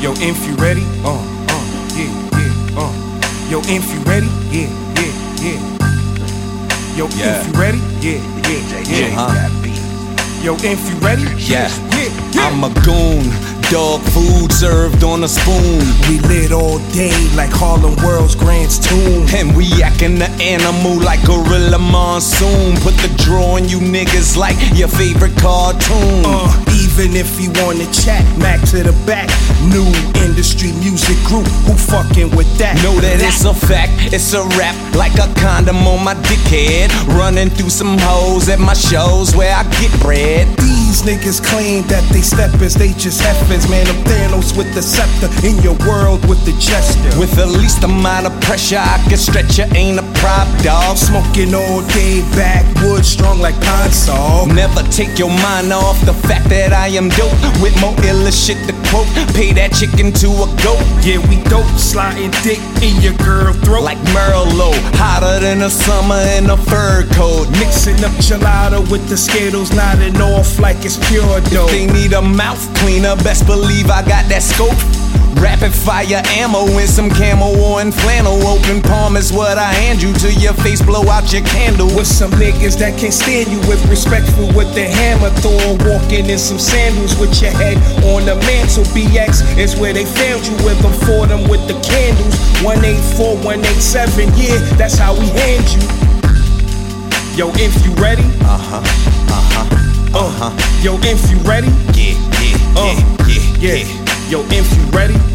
Yo, if you ready, uh, uh, yeah, yeah, uh. Yo, if you ready, yeah, yeah, yeah. Yo, Yeah. if you ready, yeah, yeah, yeah. Uh-huh. Yo, if you ready, Yeah. yeah, yeah. I'm a goon. Dog food served on a spoon. We lit all day like Harlem World's Grant's tomb. And we acting the animal like Gorilla Monsoon. Put the draw on you niggas like your favorite cartoon. Uh, even if you wanna chat, Mac to the back. New industry music group, who fucking with that? Know that it's a fact, it's a rap like a condom on my dickhead. Running through some hoes at my shows where I get bread. These niggas claim that they steppers, they just heifers. Man, I'm Thanos with the scepter in your world with the gesture. With the least amount of pressure, I can stretch you, ain't a prop dog. Smoking all day, backwood strong like Pine-Sol. Never take your mind off the fact that I am dope. With more illa shit to quote, pay that chicken to a goat. Yeah, we dope, sliding dick in your girl throat. Like Merlot, hotter than the summer in a fur coat. mixing up gelato with the Skittles, nodding off like it's pure dope. They need a mouth cleaner, best believe I got that scope. Rapid fire ammo and some camo and flannel. Open palm is what I hand you to your face, blow out your candle. With some niggas that can't stand you with respectful with the hammer Thor walking in some sandals with your head on the mantle BX is where they found you with them for them with the candles 184 187 yeah that's how we hand you Yo if you ready Uh huh, uh huh, uh, Yo if you ready? Yeah, yeah, uh yeah, yeah, yeah. Yo if you ready